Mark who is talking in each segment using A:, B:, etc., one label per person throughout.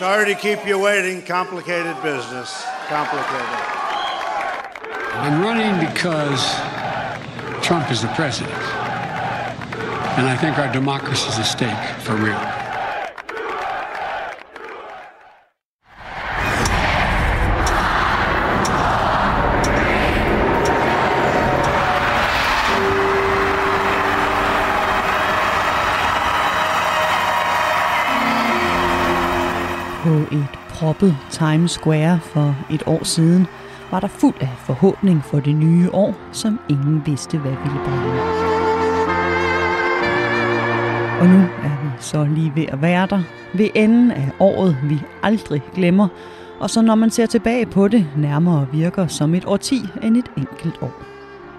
A: Sorry to keep you waiting. Complicated business. Complicated.
B: I'm running because Trump is the president. And I think our democracy is at stake for real.
C: Proppet Times Square for et år siden var der fuld af forhåbning for det nye år, som ingen vidste, hvad ville bringe. Og nu er vi så lige ved at være der, ved enden af året, vi aldrig glemmer, og så når man ser tilbage på det, nærmere virker som et årti end et enkelt år.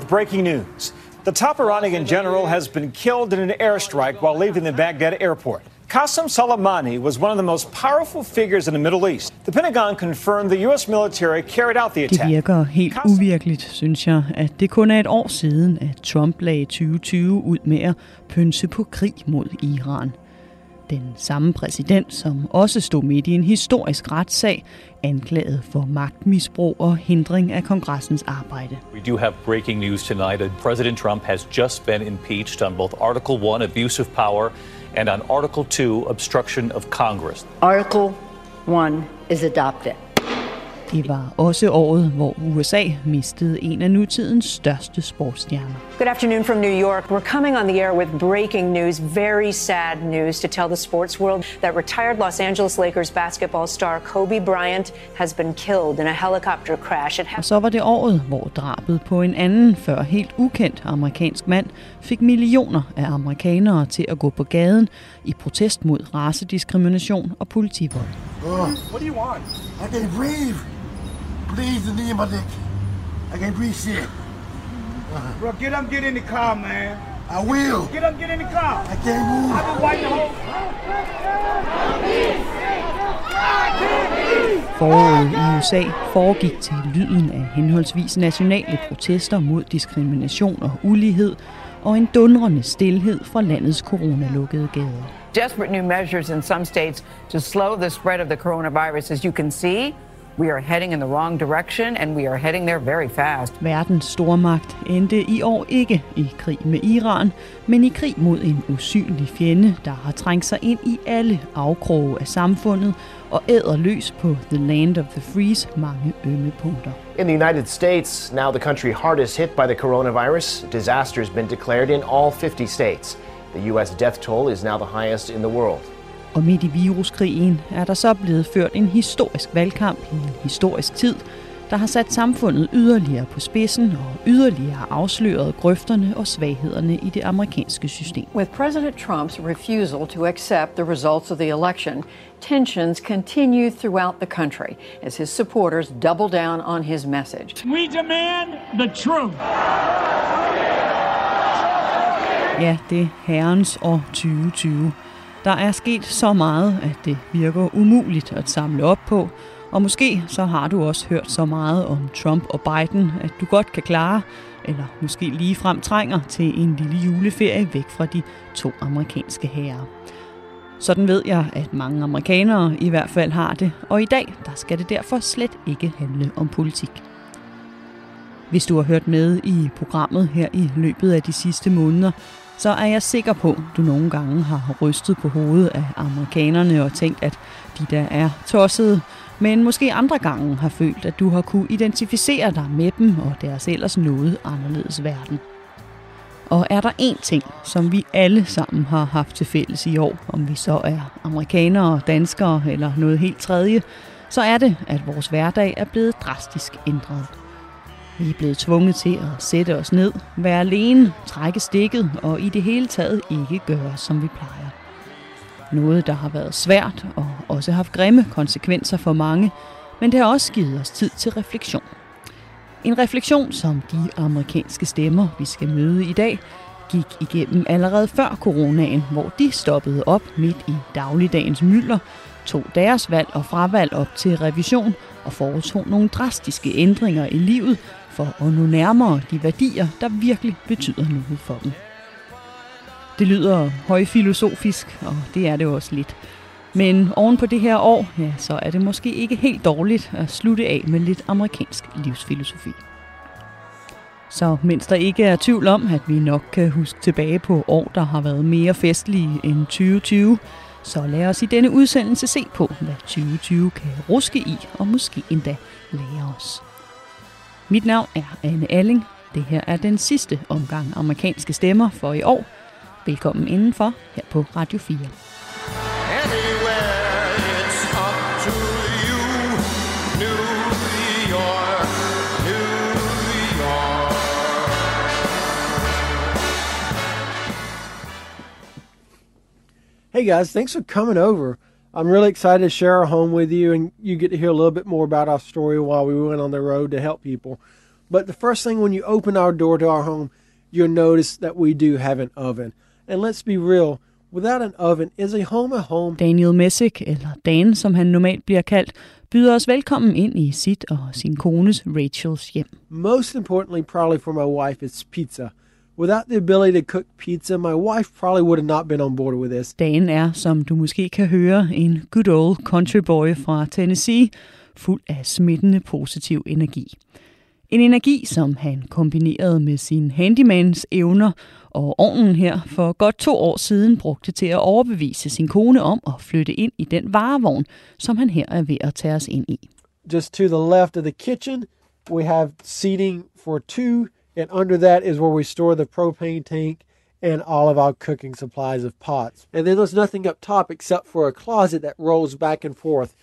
D: Breaking news. The top Iranian general has been killed in an airstrike while leaving the Baghdad airport. Qasem Soleimani was one of the most powerful figures in the Middle East. The Pentagon confirmed the U.S. military carried out the attack.
C: Det
D: attack.
C: virker helt uvirkeligt, synes jeg, at det kun er et år siden, at Trump lagde 2020 ud med at pynse på krig mod Iran. Den samme præsident, som også stod midt i en historisk retssag, anklaget for magtmisbrug og hindring af kongressens arbejde.
E: We do have breaking news tonight. that President Trump has just been impeached on both Article 1, abuse of power, and on Article 2, obstruction of Congress.
F: Article 1 is adopted.
C: Det var også året, hvor USA mistede en af nutidens største sportsstjerner.
G: Good afternoon from New York. We're coming on the air with breaking news, very sad news to tell the sports world that retired Los Angeles Lakers basketball star Kobe Bryant has been killed in a helicopter crash. It
C: Og så var det året, hvor drabet på en anden, før helt ukendt amerikansk mand, fik millioner af amerikanere til at gå på gaden i protest mod racediskrimination og politivold.
H: What do you want? I can't breathe. Please, the knee in my neck. I can't breathe shit.
I: Bro, get up, get in the car, man.
H: I will.
I: Get up, get in the car.
H: I can't move.
I: I've been waiting the whole.
C: Foråret i USA foregik til lyden af henholdsvis nationale protester mod diskrimination og ulighed, og en dundrende stillhed fra landets coronalukkede gader.
J: desperate new measures in some states to slow the spread of the coronavirus. As you can see, we are heading in the wrong direction and we are heading there very fast.
C: Verdens stormagt endte i år ikke i krig med Iran, men i krig mod en usynlig fjende, der har trængt sig ind i alle afkroge af samfundet og æder løs på The Land of the Frees mange ømme punkter.
K: In the United States, now the country hardest hit by the coronavirus, disaster has been declared in all 50 states. The U.S. death toll is now the highest in the world.
C: Og midt i viruskrigen er der så blevet ført en historisk valgkamp i en historisk tid, der har sat samfundet yderligere på spidsen og yderligere afsløret grøfterne og svaghederne i det amerikanske system.
F: With President Trump's refusal to accept the results of the election, tensions continue throughout the country as his supporters double down on his message.
I: We demand the truth.
C: Ja, det er herrens år 2020. Der er sket så meget, at det virker umuligt at samle op på, og måske så har du også hørt så meget om Trump og Biden, at du godt kan klare, eller måske lige frem trænger til en lille juleferie væk fra de to amerikanske herrer. Sådan ved jeg, at mange amerikanere i hvert fald har det, og i dag der skal det derfor slet ikke handle om politik. Hvis du har hørt med i programmet her i løbet af de sidste måneder, så er jeg sikker på, at du nogle gange har rystet på hovedet af amerikanerne og tænkt, at de der er tossede, men måske andre gange har følt, at du har kunne identificere dig med dem og deres ellers noget anderledes verden. Og er der én ting, som vi alle sammen har haft til fælles i år, om vi så er amerikanere, danskere eller noget helt tredje, så er det, at vores hverdag er blevet drastisk ændret. Vi er blevet tvunget til at sætte os ned, være alene, trække stikket og i det hele taget ikke gøre, som vi plejer. Noget, der har været svært og også haft grimme konsekvenser for mange, men det har også givet os tid til refleksion. En refleksion, som de amerikanske stemmer, vi skal møde i dag, gik igennem allerede før coronaen, hvor de stoppede op midt i dagligdagens mylder, tog deres valg og fravalg op til revision og foretog nogle drastiske ændringer i livet for at nå nærmere de værdier, der virkelig betyder noget for dem. Det lyder højfilosofisk, og det er det også lidt. Men oven på det her år, ja, så er det måske ikke helt dårligt at slutte af med lidt amerikansk livsfilosofi. Så mens der ikke er tvivl om, at vi nok kan huske tilbage på år, der har været mere festlige end 2020, så lad os i denne udsendelse se på, hvad 2020 kan ruske i og måske endda lære os. Mit navn er Anne Alling. Det her er den sidste omgang amerikanske stemmer for i år. Velkommen indenfor her på Radio 4.
L: Hey guys, thanks for coming over. I'm really excited to share our home with you, and you get to hear a little bit more about our story while we went on the road to help people. But the first thing when you open our door to our home, you'll notice that we do have an oven. And let's be real, without an oven, is a home a home?
C: Daniel Messick, eller Dan som han normalt bliver kaldt, byder os velkommen ind i sit og sin kones Rachels hjem.
L: Most importantly, probably for my wife, is pizza. Without the ability to cook pizza, my wife probably would have not been on board with this.
C: Dan er, som du måske kan høre, en good old country boy fra Tennessee, fuld af smittende positiv energi. En energi, som han kombinerede med sin handymans evner og ovnen her for godt to år siden brugte til at overbevise sin kone om at flytte ind i den varevogn, som han her er ved at tage os ind i.
L: Just to the left of the kitchen, we have seating for two and under that is where we store the propane tank and all of our cooking supplies of pots. And then there's nothing up top except for a closet that rolls back and forth.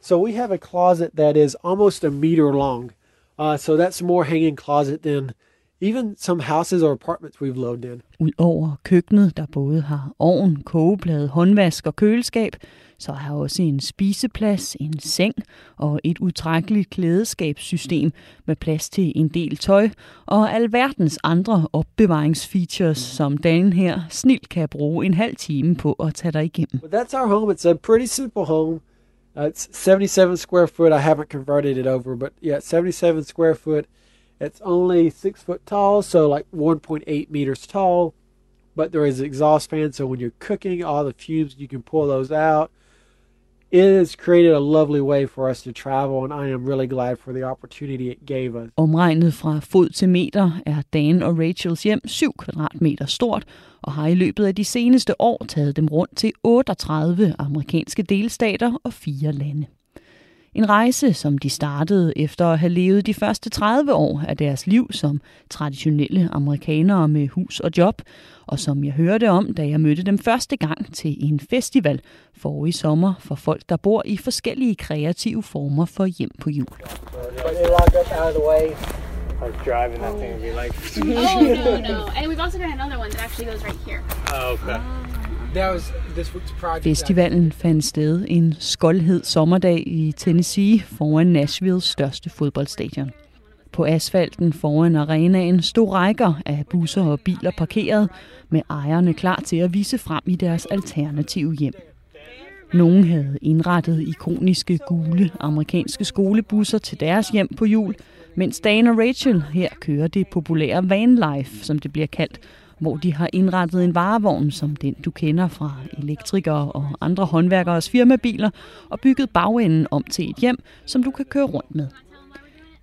L: So we have a closet that is almost a meter long. Uh, so that's more hanging closet than even some houses or apartments we've lived in.
C: Udover køkkenet, der både har ovn, kogeplade, håndvask og køleskab, så har også en spiseplads, en seng og et utrækkeligt klædeskabssystem med plads til en del tøj og alverdens andre opbevaringsfeatures, som Dan her snilt kan bruge en halv time på at tage dig igennem.
L: But that's our home. It's a pretty simple home. Uh, it's 77 square foot. I haven't converted it over, but yeah, 77 square foot. It's only six foot tall, so like 1.8 meters tall. But there is exhaust fan, so when you're cooking, all the fumes you can pull those out. It has created a lovely way for us to travel, and I am really glad for the opportunity it gave us.
C: Omregnet fra fod til meter er Dan og Rachels hjem 7 kvadratmeter stort, og har i løbet af de seneste år taget dem rundt til 38 amerikanske delstater og fire lande. En rejse, som de startede efter at have levet de første 30 år af deres liv som traditionelle amerikanere med hus og job, og som jeg hørte om, da jeg mødte dem første gang til en festival for i sommer for folk, der bor i forskellige kreative former for hjem på jul.
L: I
M: was driving that thing would be like.
N: oh no no! And we've also got another one that actually goes right here.
M: Oh, okay.
C: Festivalen fandt sted en skoldhed sommerdag i Tennessee foran Nashvilles største fodboldstadion. På asfalten foran arenaen stod rækker af busser og biler parkeret, med ejerne klar til at vise frem i deres alternative hjem. Nogle havde indrettet ikoniske gule amerikanske skolebusser til deres hjem på jul, mens Dan og Rachel her kører det populære vanlife, som det bliver kaldt, hvor de har indrettet en varevogn som den, du kender fra elektrikere og andre håndværkeres firmabiler, og bygget bagenden om til et hjem, som du kan køre rundt med.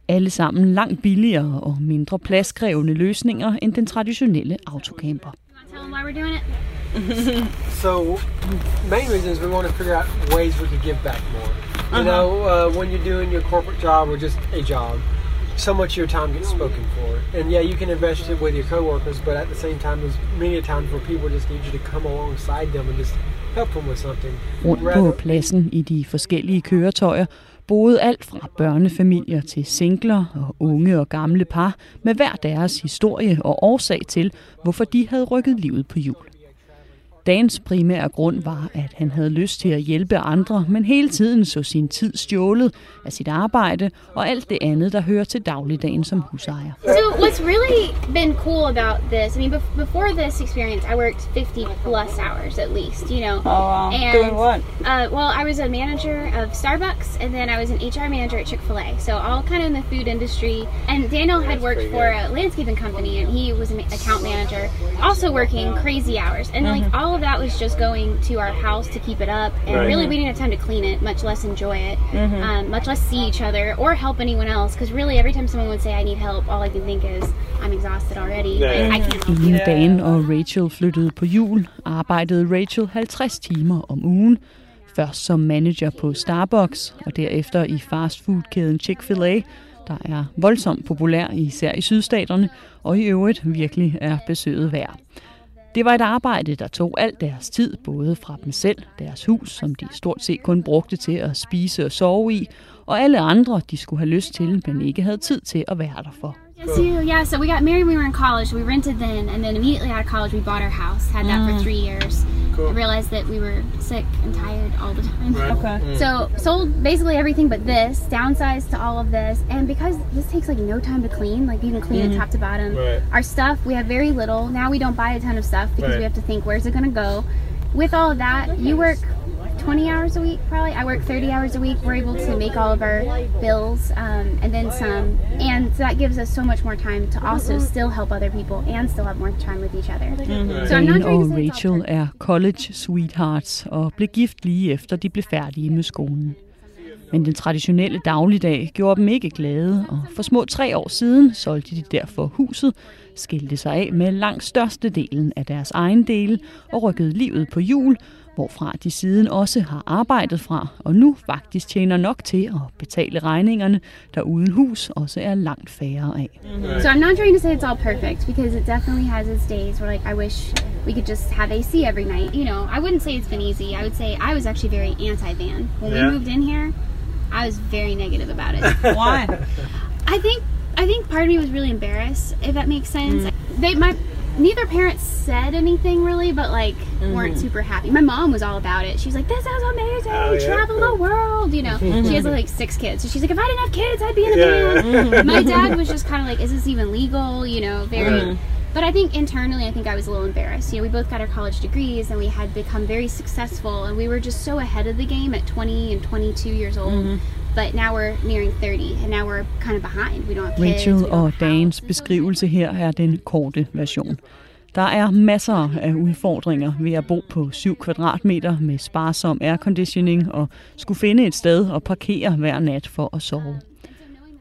C: Alle sammen langt billigere og mindre pladskrævende løsninger end den traditionelle autocamper.
L: So, main reason is we want to figure out ways we could give back more. You know, uh, when you're doing your corporate job or just a job, so much of your time gets spoken for. And yeah, you can invest it with your coworkers, but at the same time, there's many times where people just need you to come alongside them and just help them with something.
C: Rundt på pladsen i de forskellige køretøjer boede alt fra børnefamilier til singler og unge og gamle par med hver deres historie og årsag til, hvorfor de havde rykket livet på jul. Dans primære grund var, at han havde lyst til at hjælpe andre, men hele tiden så sin tid stjålet af sit arbejde og alt det andet, der hører til dagligdagen som husejer.
N: So what's really been cool about this? I mean, before this experience, I worked 50 plus hours at least. You know.
O: Oh, wow.
N: And,
O: Doing what?
N: Uh, well, I was a manager of Starbucks, and then I was an HR manager at Chick Fil A. So all kind of in the food industry. And Daniel had worked for a landscaping company, and he was an account manager, also working crazy hours. And like all of that was just going to our house to keep it up, and
O: Right.
N: really we didn't have time to clean it, much less enjoy it,
O: Mhm.
N: um, much less see each other or help anyone else. Because really, every time someone would say I need help, all I can think is I'm exhausted already. Like, I can't help
C: Inden. Dan og Rachel flyttede på jul, arbejdede Rachel 50 timer om ugen. Først som manager på Starbucks, og derefter i fastfoodkæden Chick-fil-A, der er voldsomt populær især i sydstaterne, og i øvrigt virkelig er besøget værd. Det var et arbejde, der tog al deres tid, både fra dem selv, deres hus, som de stort set kun brugte til at spise og sove i, og alle andre, de skulle have lyst til, men ikke havde tid til at være der for.
N: Yes, you. Yeah, so we got married when we were in college. We rented then, and then immediately out of college, we bought our house. Had that for
O: Mm.
N: three years.
O: Cool.
N: I realized that we were sick and tired all the time.
O: Right. Okay. Mm.
N: So sold basically everything but this, downsized to all of this, and because this takes like no time to clean, like you can clean
O: Mhm.
N: it top to bottom.
O: Right.
N: Our stuff, we have very little. Now we don't buy a ton of stuff because
O: Right.
N: we have to think where's it gonna go. With all of that, you work 20 hours a week probably. I work 30 hours a week. We're able to make all of our bills um, and then some. And so that gives us so much more time to also still help other people and still have more time with each other. So I'm not
C: og Rachel er college sweethearts og blev gift lige efter de blev færdige med skolen. Men den traditionelle dagligdag gjorde dem ikke glade, og for små tre år siden solgte de derfor huset, skilte sig af med langt størstedelen af deres egen dele og rykkede livet på jul, hvorfra de siden også har arbejdet fra, og nu faktisk tjener nok til at betale regningerne, der uden hus også er langt færre af.
N: So I'm not trying to say it's all perfect because it definitely has its days where like I wish we could just have AC every night. You know, I wouldn't say it's been easy. I would say I was actually very anti-van. When
O: Yeah.
N: we moved in here, I was very negative about it.
O: Why?
N: I think I think part of me was really embarrassed, if that makes sense. They my neither parent said anything really, but like weren't
O: Mhm.
N: super happy. My mom was all about it. She's like, "This sounds amazing!
O: Oh, yeah.
N: Travel the world!" You know.
O: Mhm.
N: She has like six kids, so she's like, "If I didn't have kids, I'd be in a
O: Yeah.
N: band." My dad was just kind of like, "Is this even legal?" You know, very. But I think internally, I think I was a little embarrassed. You know, we both got our college degrees, and we had become very successful, and we were just so ahead of the game at 20 and 22 years old.
C: Mhm.
N: But now we're nearing 30, and now we're kind of behind. We don't have kids.
C: Rachel og Dans beskrivelse her er den korte version. Der er masser af udfordringer ved at bo på 7 kvadratmeter med sparsom airconditioning og skulle finde et sted at parkere hver nat for at sove.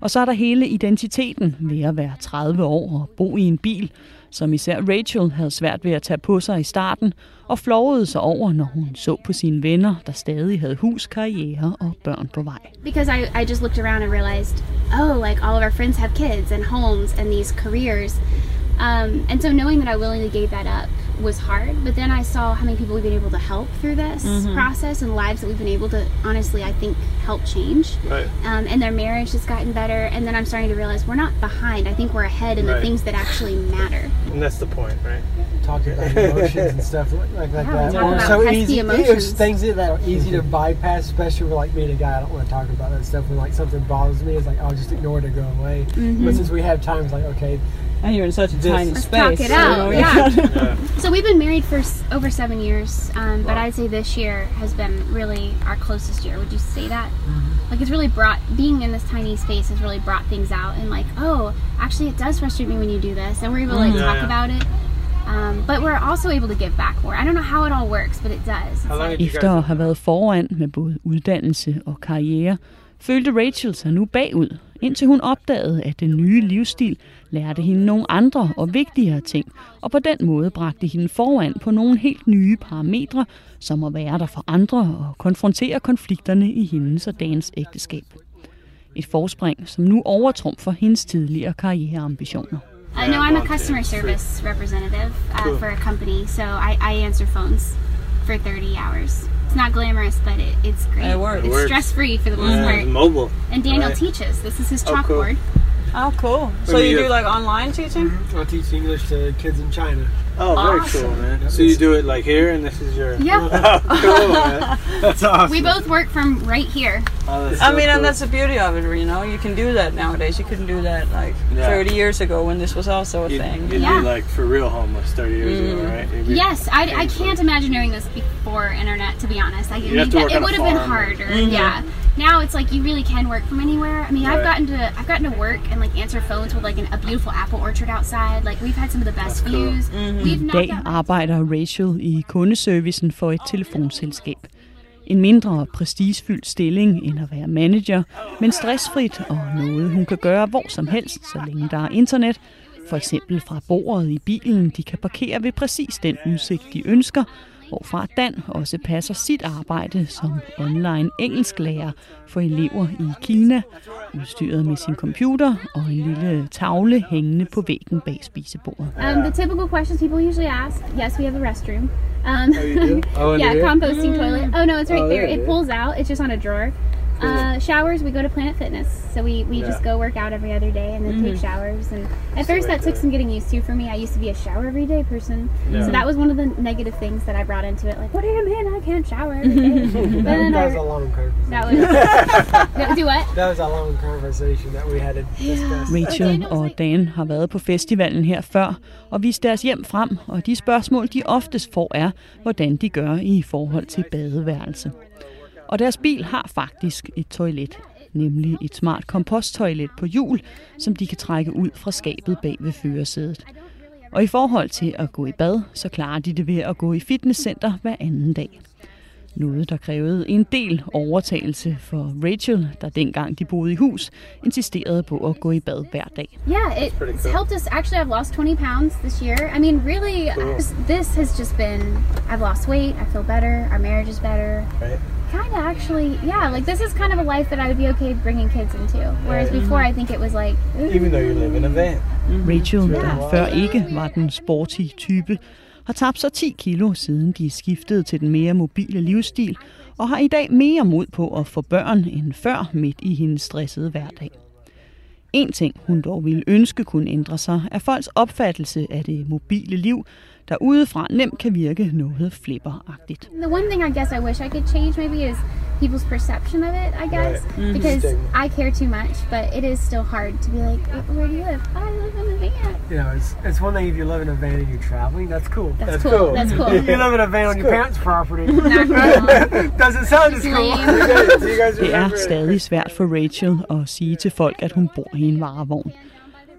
C: Og så er der hele identiteten ved at være 30 år og bo i en bil, som især Rachel havde svært ved at tage på sig i starten, og flovede sig over, når hun så på sine venner, der stadig havde hus, karriere og børn på vej.
N: because I, I just looked around and realized, oh, like all of our friends have kids and homes and these careers. Um, and so knowing that I willingly gave that up was hard. But then I saw how many people we've been able to help through this
O: Mhm.
N: process and lives that we've been able to, honestly, I think, help change.
O: Right.
N: Um, and their marriage has gotten better. And then I'm starting to realize we're not behind. I think we're ahead in the things that actually matter.
M: And that's the point, right?
L: talking about emotions and stuff like, like
N: Yeah,
L: that.
N: we talk
L: Or
N: about
L: so
N: pesky
L: easy.
N: Emotions.
L: things that are easy to bypass, especially with like being a guy. I don't want to talk about that stuff. When like something bothers me, it's like I'll just ignore it and go away.
N: Mhm.
L: But since we have time, it's like okay.
C: And you're in such a
L: this-
C: tiny
N: Let's
C: space.
N: talk it
C: so,
N: out.
C: you know,
N: Yeah. so we've been married for s- over seven years, um, but I'd say this year has been really our closest year. Would you say that? Like it's really brought being in this tiny space has really brought things out and like oh actually it does frustrate me when you do this and we're able to like
C: Mhm.
N: talk
C: Yeah, yeah.
N: about it. Um, but we're also able to give back more. I don't know how it all works, but it does. It's like-
C: Efter at have været foran med både uddannelse og karriere, følte Rachel sig nu bagud, indtil hun opdagede, at den nye livsstil lærte hende nogle andre og vigtigere ting, og på den måde bragte hende foran på nogle helt nye parametre, som at være der for andre og konfrontere konflikterne i hendes og Dans ægteskab. Et forspring, som nu overtrumfer hendes tidligere karriereambitioner.
N: Uh, no, I'm a customer service representative uh, for a company, so I, I answer phones for 30 hours. It's not glamorous, but it, it's great.
M: It works.
N: It's
M: It
N: stress free for the most
M: Yeah,
N: part.
M: it's mobile,
N: And Daniel
M: right?
N: teaches. This is his
M: Oh, cool.
N: Chalkboard.
C: Oh, cool. So
O: Maybe
C: you
O: you-
C: do like online teaching?
O: I teach English to kids in China. Oh,
C: very
O: very
C: cool,
O: cool, man. So you do it like here, and this is your.
N: Yeah.
O: cool, man. That's awesome.
N: We both work from right here.
O: Oh, that's
C: I
O: so
C: mean, and that's the beauty of it, you know. You can do that nowadays. You couldn't do that like
O: Yeah.
C: 30 years ago when this was also a
O: You'd,
C: thing.
O: you'd
N: Yeah.
O: be like for real homeless 30 years ago,
C: Mm.
O: right?
N: Yes, I, I can't imagine doing this before internet. To be honest, like
O: You'd
N: that- it would have been
O: farm.
N: harder.
O: Mhm.
N: Yeah. Now it's like you really can work from anywhere. I mean, I've
O: Right.
N: gotten to I've gotten to work and like answer phones with like an, a beautiful apple orchard outside. Like we've had some of the best views. We've
C: I dag arbejder Rachel i kundeservicen for et telefonselskab. En mindre prestigefyldt stilling end at være manager, men stressfrit og noget hun kan gøre hvor som helst, så længe der er internet. For eksempel fra bordet i bilen, de kan parkere ved præcis den udsigt, de ønsker, hvorfra Dan også passer sit arbejde som online engelsklærer for elever i Kina, udstyret med sin computer og en lille tavle hængende på væggen bag spisebordet.
N: Um, the typical questions people usually ask. Yes, we have a restroom. Um,
C: Oh? Oh,
N: yeah, composting toilet. Oh no, it's right
C: Oh,
N: there. It pulls out. It's just on a drawer. Uh, showers, we go to Planet Fitness, so we, we just go work out every other day and then take
C: Mhm.
N: showers. And at first, that took some getting used to for me. I used to be a shower every day person,
O: Yeah.
N: so that was one of the negative things that I brought into it. Like, what do you mean I can't shower every day? But then
O: that was a long conversation.
N: that was do what?
O: That was a long conversation that we had to discuss.
C: Rachel og Dan har været på festivalen her før og vist deres hjem frem, og de spørgsmål, de oftest får, er, hvordan de gør i forhold til badeværelse. Og deres bil har faktisk et toilet, nemlig et smart komposttoilet på hjul, som de kan trække ud fra skabet bag ved førersædet. Og i forhold til at gå i bad, så klarer de det ved at gå i fitnesscenter hver anden dag. Noget, der krævede en del overtagelse for Rachel, der dengang de boede i hus, insisterede på at gå i bad hver dag.
N: Yeah, it,
C: cool.
N: helped us. Actually, I've lost 20 pounds this year. I mean, really,
C: Cool.
N: this- this has just been. I've lost weight. I feel better. Our marriage is better.
O: Right.
N: Kind of actually, yeah. Like this is kind of a life that I would be okay bringing kids into. Whereas before, I think it was like.
O: Even though you live in a van.
C: Rachel,
O: Yeah.
C: der før ikke var den sporty type, har tabt sig 10 kilo siden de skiftede til den mere mobile livsstil, og har i dag mere mod på at få børn end før midt i hendes stressede hverdag. En ting, hun dog ville ønske kunne ændre sig, er folks opfattelse af det mobile liv, der udefra nemt kan virke noget flipperagtigt.
N: The one thing I guess I wish I could change maybe is people's perception of it. I guess
O: Right. Mhm.
N: because. I care too much, but it is still hard to be like, "Wh- where do you live? I live in a van.
O: You know, it's, it's one thing if you live in a van and you're traveling. That's cool.
N: That's cool. That's cool.
O: You live in a van on your
N: cool.
O: parents' property,
N: Not cool.
O: doesn't sound as cool.
C: Det er stadig svært for Rachel at sige til folk, at hun bor i en varevogn.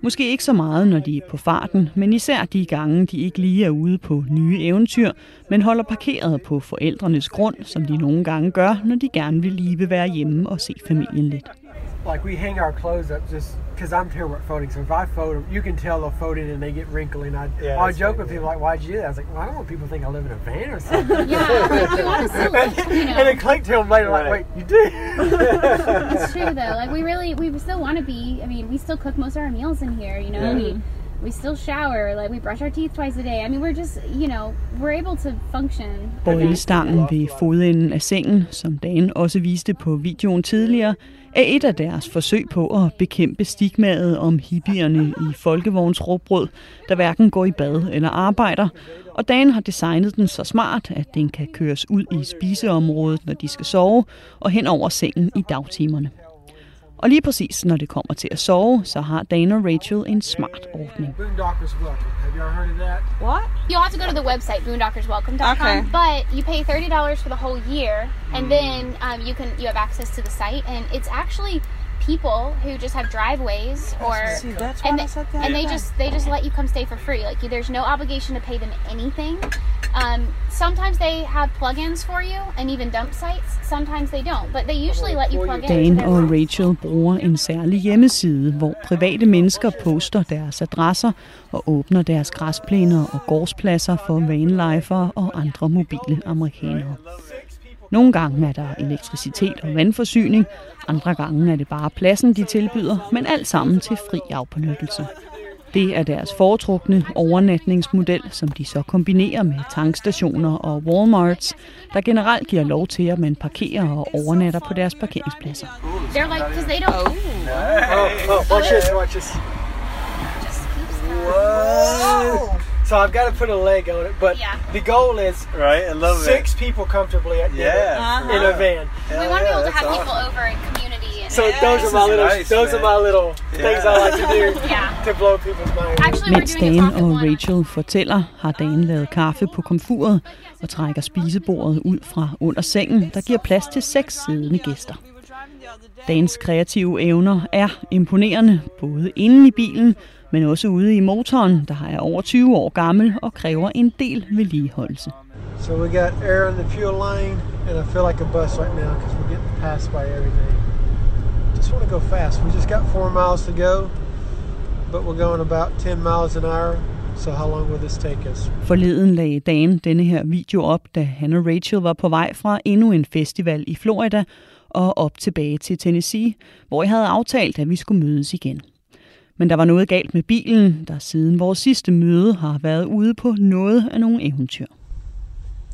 C: Måske ikke så meget, når de er på farten, men især de gange, de ikke lige er ude på nye eventyr, men holder parkeret på forældrenes grund, som de nogle gange gør, når de gerne vil lige være hjemme og se familien lidt.
O: Like we hang our clothes up just because I'm terrible at folding. So if I fold them, you can tell they'll fold in and they get wrinkly. And I,
H: Yeah,
O: I
H: that's
O: joke with people like, "Why'd you do that?" I was like, "Well, I don't want people to think I live in a van or something."
N: Yeah, like, we wanna still, like, you know.
O: and then Clint tell them later, like, "Wait, you did?"
N: it's true though. Like we really, we still want to be. I mean, we still cook most of our meals in here. You know,
O: Yeah.
N: we mm-hmm. we still shower. Like we brush our teeth twice a day. I mean, we're just, you know, we're able to function.
C: Bøjlestangen ved fodenden af sengen, som Dan også viste på videoen tidligere, er et af deres forsøg på at bekæmpe stigmaet om hippierne i folkevognsråbrød, der hverken går i bad eller arbejder. Og Dan har designet den så smart, at den kan køres ud i spiseområdet, når de skal sove, og hen over sengen i dagtimerne. Og lige præcis når det kommer til at sove, så har Dan og Rachel en smart ordning.
O: Boondockers welcome. Have y'all heard of that?
N: What? You'll have to go to the website boondockerswelcome.com,
O: Okay.
N: but you pay thirty dollars for the whole year, and
O: Mm.
N: then um, you can you have access to the site, and it's actually people who just have driveways or
C: See, that's why
N: and
C: I
N: they,
C: said that.
N: and they just they just let you come stay for free. Like you, there's no obligation to pay them anything. Um, sometimes they have plugins for you, and even dump sites. Sometimes they don't, but they usually let you plug in.
C: Dan og Rachel bruger en særlig hjemmeside, hvor private mennesker poster deres adresser og åbner deres græsplæner og gårdspladser for vanlifer og andre mobile amerikanere. Nogle gange er der elektricitet og vandforsyning, andre gange er det bare pladsen, de tilbyder, men alt sammen til fri afbenyttelse. Det er deres foretrukne overnatningsmodel, som de så kombinerer med tankstationer og Walmarts, der generelt giver lov til, at man parkerer og overnatter på deres parkeringspladser.
N: They're like, because they don't.
O: Oh, oh, watch this, watch this. So I've got to put a leg on it, but the goal is
M: Right, I love
O: six people comfortably at
M: Yeah.
O: in a van.
N: We want to be able to have people over in community. And
O: So those are my little,
M: nice,
O: those are
M: man.
O: my little things I like to do
N: Yeah.
O: to blow people's minds.
N: Actually,
C: Mens Dan og. Rachel fortæller, har Dan lavet kaffe på komfuret og trækker spisebordet ud fra under sengen, der giver plads til seks siddende gæster. Dans kreative evner er imponerende, både inde i bilen, men også ude i motoren, der er over 20 år gammel og kræver en del vedligeholdelse.
L: So we got air in the fuel line, and I feel like a bus right now because we're getting passed by everything. Just want to go fast. We just got four miles to go, but we're going about 10 miles an hour. So how long will this take us?
C: Forleden lagde Dan denne her video op, da han og Rachel var på vej fra endnu en festival i Florida og op tilbage til Tennessee, hvor jeg havde aftalt, at vi skulle mødes igen. Men der var noget galt med bilen, der siden vores sidste møde har været ude på noget af nogle eventyr.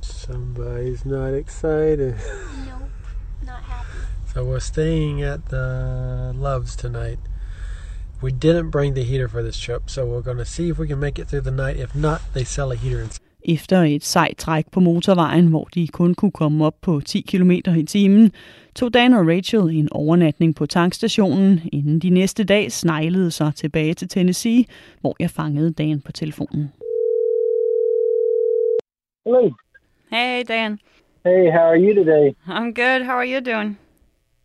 L: Somebody's not excited.
N: No, not happy.
L: So we're staying at the Loves tonight. We didn't bring the heater for this trip, so we're going to see if we can make it through the night. If not, they sell a heater inside.
C: Efter et sejt træk på motorvejen, hvor de kun kunne komme op på 10 km i timen, tog Dan og Rachel en overnatning på tankstationen, inden de næste dag sneglede sig tilbage til Tennessee, hvor jeg fangede Dan på telefonen.
P: Hello.
C: Hey Dan,
P: Hey, how are you today?
C: I'm good. How are you doing?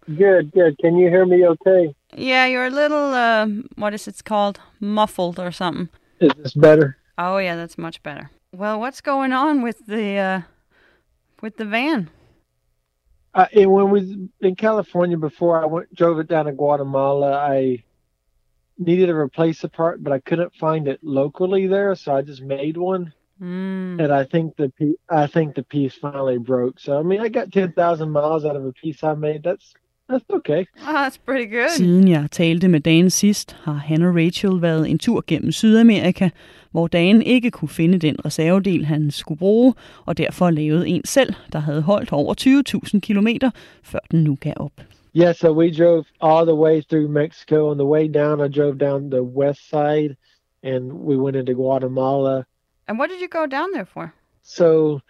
P: Good, good. Can you hear me okay?
C: Yeah, you're a little, uh, what is it called? Muffled or something.
P: Is this better?
C: Oh yeah, that's much better. Well, what's going on with the, uh, with the van?
L: Uh, and when we was in California before, I went drove it down to Guatemala. I needed to replace the part, but I couldn't find it locally there, so I just made one.
C: Mm.
L: And I think the I think the piece finally broke. So I mean, I got ten thousand miles out of a piece I made. That's that's okay.
C: Oh, that's pretty good. Siden jeg talte med Dan sidst, har han og Rachel været en tur gennem Sydamerika, hvor Dan ikke kunne finde den reservedel, han skulle bruge, og derfor lavede en selv, der havde holdt over 20.000 kilometer, før den nu gav op.
L: Yeah, so we drove all the way through Mexico. On the way down, I drove down the west side, and we went into Guatemala.
C: And what did you go down there for?
L: So,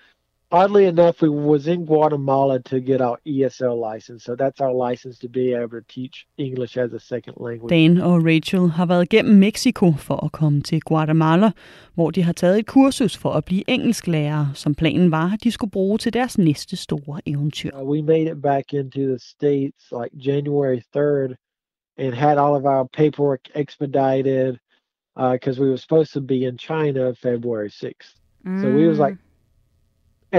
L: oddly enough, we was in Guatemala to get our ESL license. So that's our license to be able to teach English as a second language.
C: Dan og Rachel har været gennem Mexico for at komme til Guatemala, hvor de har taget et kursus for at blive engelsklærer, som planen var, at de skulle bruge til deres næste store eventyr.
L: Uh, we made it back into the states like January third, and had all of our paperwork expedited because we were supposed to be in China February sixth. So we was like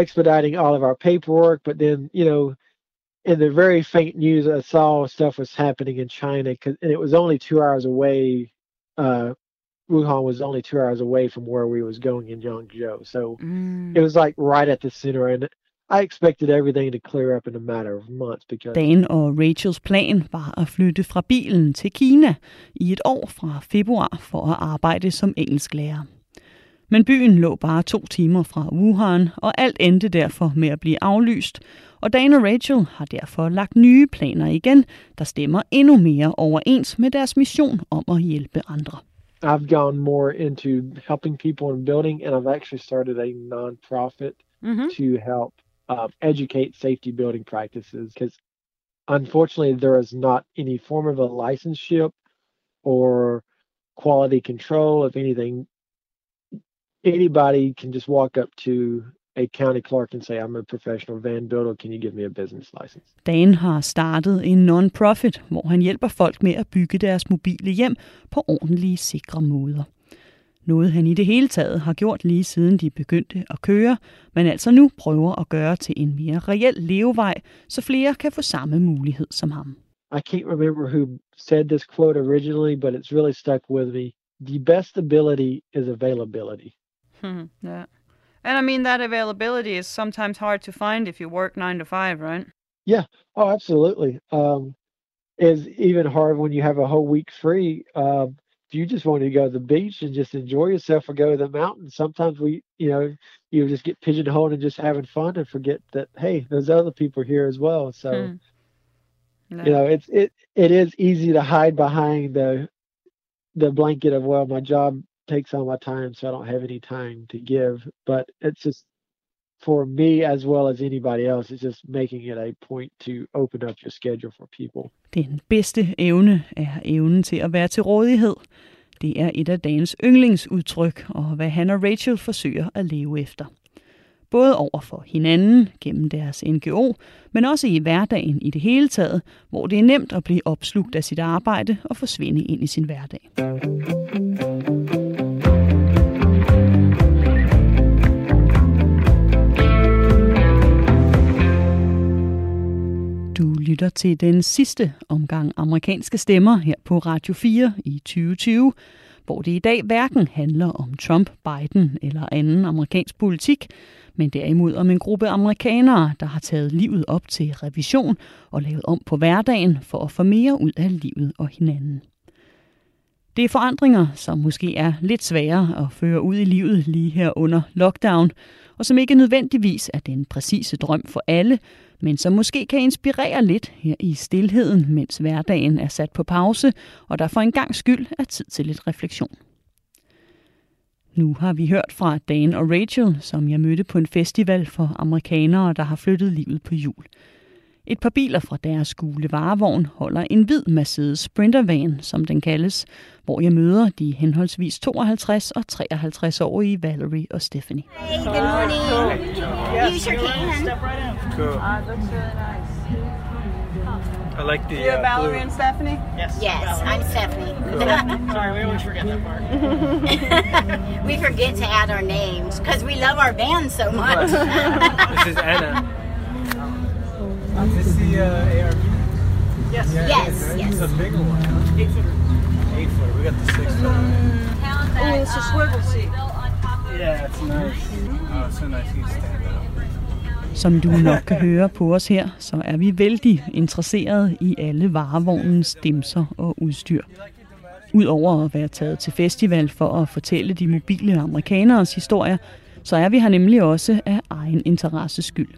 L: expediting all of our paperwork, but then you know, in the very faint news, I saw stuff was happening in China, 'cause- and it was only two hours away. Uh, Wuhan was only two hours away from where we was going in Yangzhou, so it was like right at the center, and I expected everything to clear up in a matter of months because
C: Dan og Rachels plan var at flytte fra bilen til Kina i et år fra februar for at arbejde som engelsklærer. Men byen lå bare to timer fra Wuhan, og alt endte derfor med at blive aflyst, og Dan og Rachel har derfor lagt nye planer igen, der stemmer endnu mere overens med deres mission om at hjælpe andre.
L: I've gone more into helping people in building, and I've actually started a nonprofit
C: Mhm.
L: to help um, educate safety building practices. Because unfortunately, there is not any form of a licenseship or quality control of anything. Anybody can just walk up to a county clerk and say, "I'm a professional van builder. Can you give me a business license?"
C: Dan har startet en non-profit, hvor han hjælper folk med at bygge deres mobile hjem på ordentlige, sikre måder. Noget han i det hele taget har gjort lige siden de begyndte at køre, men altså nu prøver at gøre til en mere reel levevej, så flere kan få samme mulighed som ham.
L: I can't remember who said this quote originally, but it's really stuck with me. The best ability is availability.
C: Hmm, yeah. And I mean, that availability is sometimes hard to find if you work nine to five, right?
L: Yeah. Oh, absolutely. Um, is even hard when you have a whole week free. Um, if you just want to go to the beach and just enjoy yourself or go to the mountains, sometimes we, you know, you just get pigeonholed and just having fun and forget that hey, there's other people here as well. So,
C: Hmm.
L: you know, it's it it is easy to hide behind the the blanket of well, my job takes all my time, so I don't have any time to give. But it's just for me as well as anybody else, it's just making it a point to open up your schedule for people.
C: Den bedste evne er evnen til at være til rådighed. Det er et af dagens yndlingsudtryk, og hvad han og Rachel forsøger at leve efter. Både over for hinanden gennem deres NGO, men også i hverdagen i det hele taget, hvor det er nemt at blive opslugt af sit arbejde og forsvinde ind i sin hverdag. Lytter til den sidste omgang amerikanske stemmer her på Radio 4 i 2020, hvor det i dag hverken handler om Trump, Biden eller anden amerikansk politik, men derimod om en gruppe amerikanere, der har taget livet op til revision og lavet om på hverdagen for at få mere ud af livet og hinanden. Det er forandringer, som måske er lidt svære at føre ud i livet lige her under lockdown, og som ikke nødvendigvis er den præcise drøm for alle, men som måske kan inspirere lidt her i stillheden, mens hverdagen er sat på pause, og der for en gang skyld er tid til lidt refleksion. Nu har vi hørt fra Dan og Rachel, som jeg mødte på en festival for amerikanere, der har flyttet livet på jul. Et par biler fra deres gule varevogn holder en hvid Mercedes Sprintervan, som den kaldes, hvor jeg møder de henholdsvis 52 og 53-årige Valerie og Stephanie.
Q: Hey, good morning. Use your can.
M: Cool.
Q: Uh, looks really nice.
M: I like the
Q: You're
M: uh,
Q: Valerie and Stephanie? Yes. Yes, I'm Stephanie.
M: Sorry, we always forget that part.
Q: we forget to add our names because we love our band so much.
M: this is Anna. Is this the uh, ARV? Yes.
Q: Yes, yes.
M: It's a bigger one. Eight footer. Eight footer. We got the six footer.
Q: Oh, it's a swivel seat.
M: Yeah, it's nice. Oh, it's so nice. You stand up.
C: Som du nok kan høre på os her, så er vi vældig interesserede i alle varevognens dimser og udstyr. Udover at være taget til festival for at fortælle de mobile amerikaneres historier, så er vi her nemlig også af egen interesse skyld.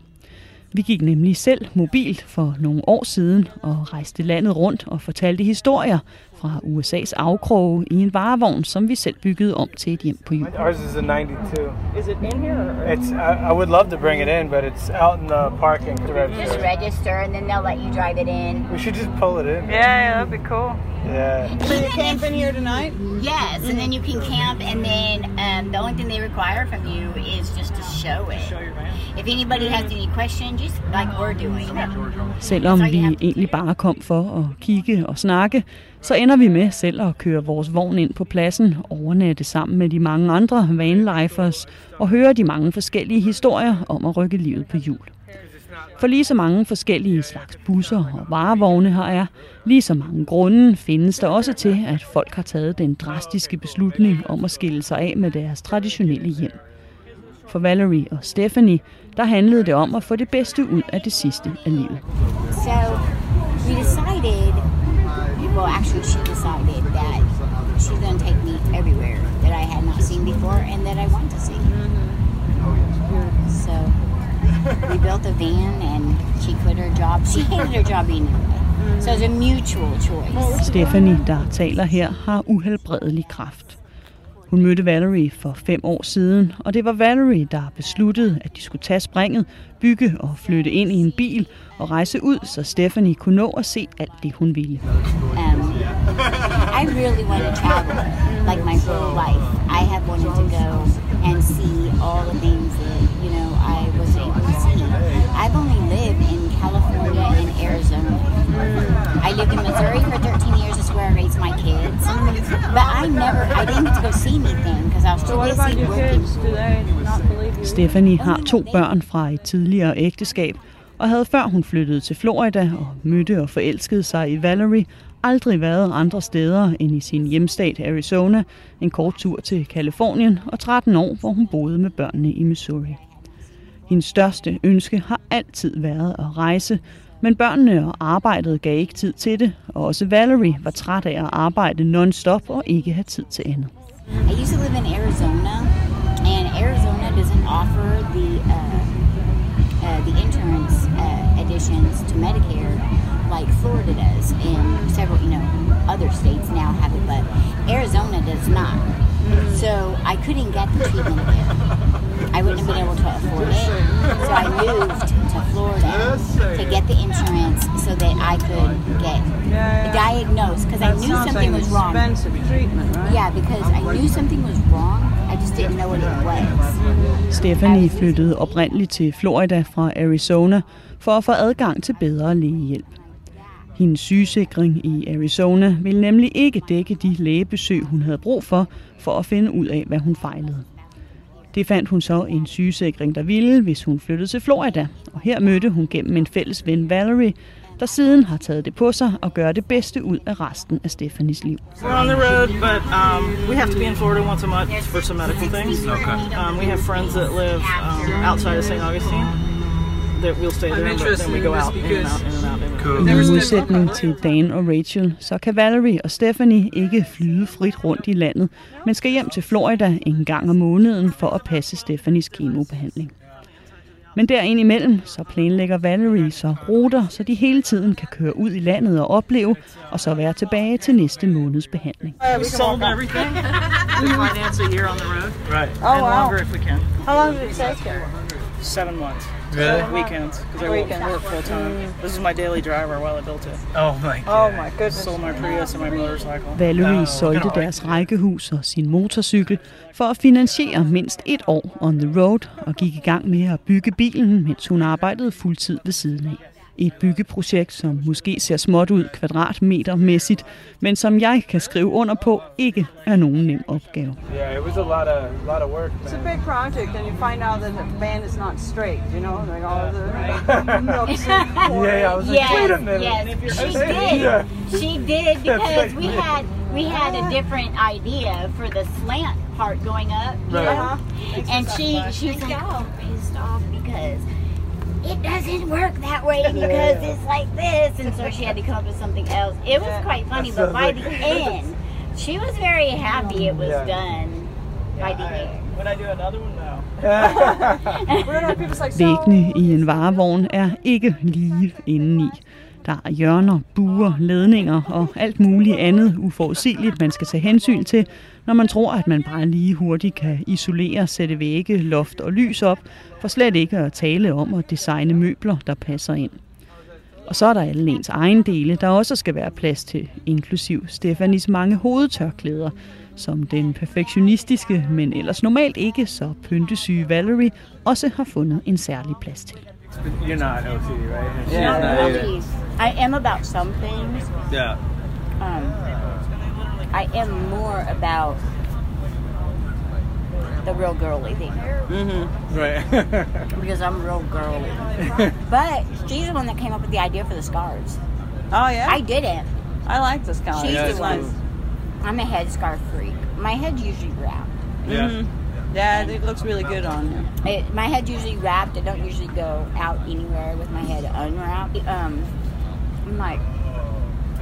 C: Vi gik nemlig selv mobilt for nogle år siden og rejste landet rundt og fortalte historier fra USA's afkroge i en varevogn, som vi selv byggede om til et hjem på jul.
M: Ours is a 92.
Q: Is it in here? Or?
M: It's. I, I would love to bring it in, but it's out in the parking.
Q: Just
M: register.
Q: register and then they'll let you drive it in.
M: We should just pull it in.
Q: Yeah, that'd be cool.
M: Yeah.
Q: So you're camping here tonight? Yes, and then you can camp, and then um, the only thing they require from you is just to show it. If anybody has any questions, just like we're doing.
C: Selvom vi egentlig bare kom for at kigge og snakke, så ender vi med selv at køre vores vogn ind på pladsen, overnatte sammen med de mange andre vanlifers og høre de mange forskellige historier om at rykke livet på jul. For lige så mange forskellige slags busser og varevogne her er, lige så mange grunde findes der også til, at folk har taget den drastiske beslutning om at skille sig af med deres traditionelle hjem. For Valerie og Stephanie, der handlede det om at få det bedste ud af det sidste af livet.
Q: So we decided, well, actually, she decided that she's going to take me everywhere that I had not seen before and that I want to see. So we built a van and she quit her job. She hated her job anyway. So it was a mutual choice.
C: Stephanie, der taler her, har uhelbredelig kræft. Hun mødte Valerie for fem år siden, og det var Valerie, der besluttede, at de skulle tage springet, bygge og flytte ind i en bil og rejse ud, så Stephanie kunne nå at se alt det, hun ville.
Q: Um, I really want to travel like my whole life. I have wanted to go and see all the things that, you know, I was able to see. I've only lived in California and Arizona. I lived in Missouri for 13 where I raised my kids. But I never, I didn't get to go see anything because I was too busy working.
C: Stephanie har to børn fra et tidligere ægteskab, og havde før hun flyttede til Florida og mødte og forelskede sig i Valerie, aldrig været andre steder end i sin hjemstat Arizona, en kort tur til Kalifornien og 13 år, hvor hun boede med børnene i Missouri. Hendes største ønske har altid været at rejse, men børnene og arbejdet gav ikke tid til det, og også Valerie var træt af at arbejde non-stop og ikke have tid til andet.
Q: I used to live in Arizona, and Arizona doesn't offer the uh, uh, the insurance uh, additions to Medicare like Florida does, and several you know other states now have it, but Arizona does not. So I couldn't get the treatment there. I wouldn't have been able to afford it. So I moved to Florida to get the insurance so that I could get diagnosed because I knew something was wrong.
R: treatment, right?
Q: Yeah, because I knew something was wrong. I just didn't know what it was.
C: Stephanie flyttede oprindeligt til Florida fra Arizona for at få adgang til bedre lægehjælp. Hendes sygesikring i Arizona ville nemlig ikke dække de lægebesøg, hun havde brug for, for at finde ud af, hvad hun fejlede. Det fandt hun så en sygesikring, der ville, hvis hun flyttede til Florida, og her mødte hun gennem en fælles ven Valerie, der siden har taget det på sig og gør det bedste ud af resten af Stephanies liv.
S: We're on the road, but um, we have to be in Florida once a month for some medical things.
T: Okay.
S: Um, we have friends that live um, outside of St. Augustine. That we'll stay there, but then we go out in and out, in and out.
C: I modsætning til Dan og Rachel, så kan Valerie og Stephanie ikke flyde frit rundt i landet, men skal hjem til Florida en gang om måneden for at passe Stephanies kemobehandling. Men derinde imellem, så planlægger Valerie så ruter, så de hele tiden kan køre ud i landet og opleve, og så være tilbage til næste måneds behandling.
S: We sold everything. we finance a year on the road.
T: Right.
S: Oh, and
R: wow.
S: longer if we can.
R: How long did it take?
S: Seven months.
T: Really?
S: Weekends, because I
R: Weekends.
S: work full time. This is my daily driver while I built it.
T: Oh my
R: Oh my goodness.
S: Sold my Prius and my motorcycle.
C: Valerie solgte deres rækkehus og sin motorcykel for at finansiere mindst et år on the road og gik i gang med at bygge bilen, mens hun arbejdede fuldtid ved siden af. Et byggeprojekt, som måske ser småt ud kvadratmetermæssigt, men som jeg kan skrive under på ikke er nogen nem opgave.
M: Yeah, it was a lot of lot of work.
R: It's a big project, and you find out that the band is not straight. You know, like all the nooks and corners.
M: Yeah, yeah, I was like,
Q: yes,
M: wait a minute.
Q: yes, she
M: Yeah.
Q: did. She did because we had we had a different idea for the slant part going up, you
M: Right.
Q: know? and she she's like all pissed off because it doesn't work that way because it's like this, and so she had to come up with something else. It was quite funny, but by the end, she was very happy it was
M: Yeah.
Q: done. By the end.
S: Would I do another one? No.
R: We're not people's like so.
C: Væggene i en varevogn er ikke lige indeni. Der er hjørner, buer, ledninger og alt muligt andet uforudsigeligt, man skal tage hensyn til, når man tror, at man bare lige hurtigt kan isolere, sætte vægge, loft og lys op, for slet ikke at tale om at designe møbler, der passer ind. Og så er der alle ens egen dele, der også skal være plads til, inklusiv Stefanis mange hovedtørklæder, som den perfektionistiske, men ellers normalt ikke så pyntesyge Valerie også har fundet en særlig plads til.
M: You're not OCD, right?
Q: Yeah,
M: Not
Q: no. I am about some things.
M: Yeah.
Q: Um, I am more about the real girly thing
M: Right.
Q: because I'm real girly. but she's the one that came up with the idea for the scarves.
R: Oh yeah.
Q: I didn't.
R: I like this color.
Q: She's
M: Yeah,
Q: the one.
M: cool.
Q: I'm a headscarf freak. My head's usually wrapped.
M: Yeah.
R: Mhm. Yeah, it looks really good on you.
Q: It, my head's usually wrapped. I don't usually go out anywhere with my head unwrapped. Um, I'm like,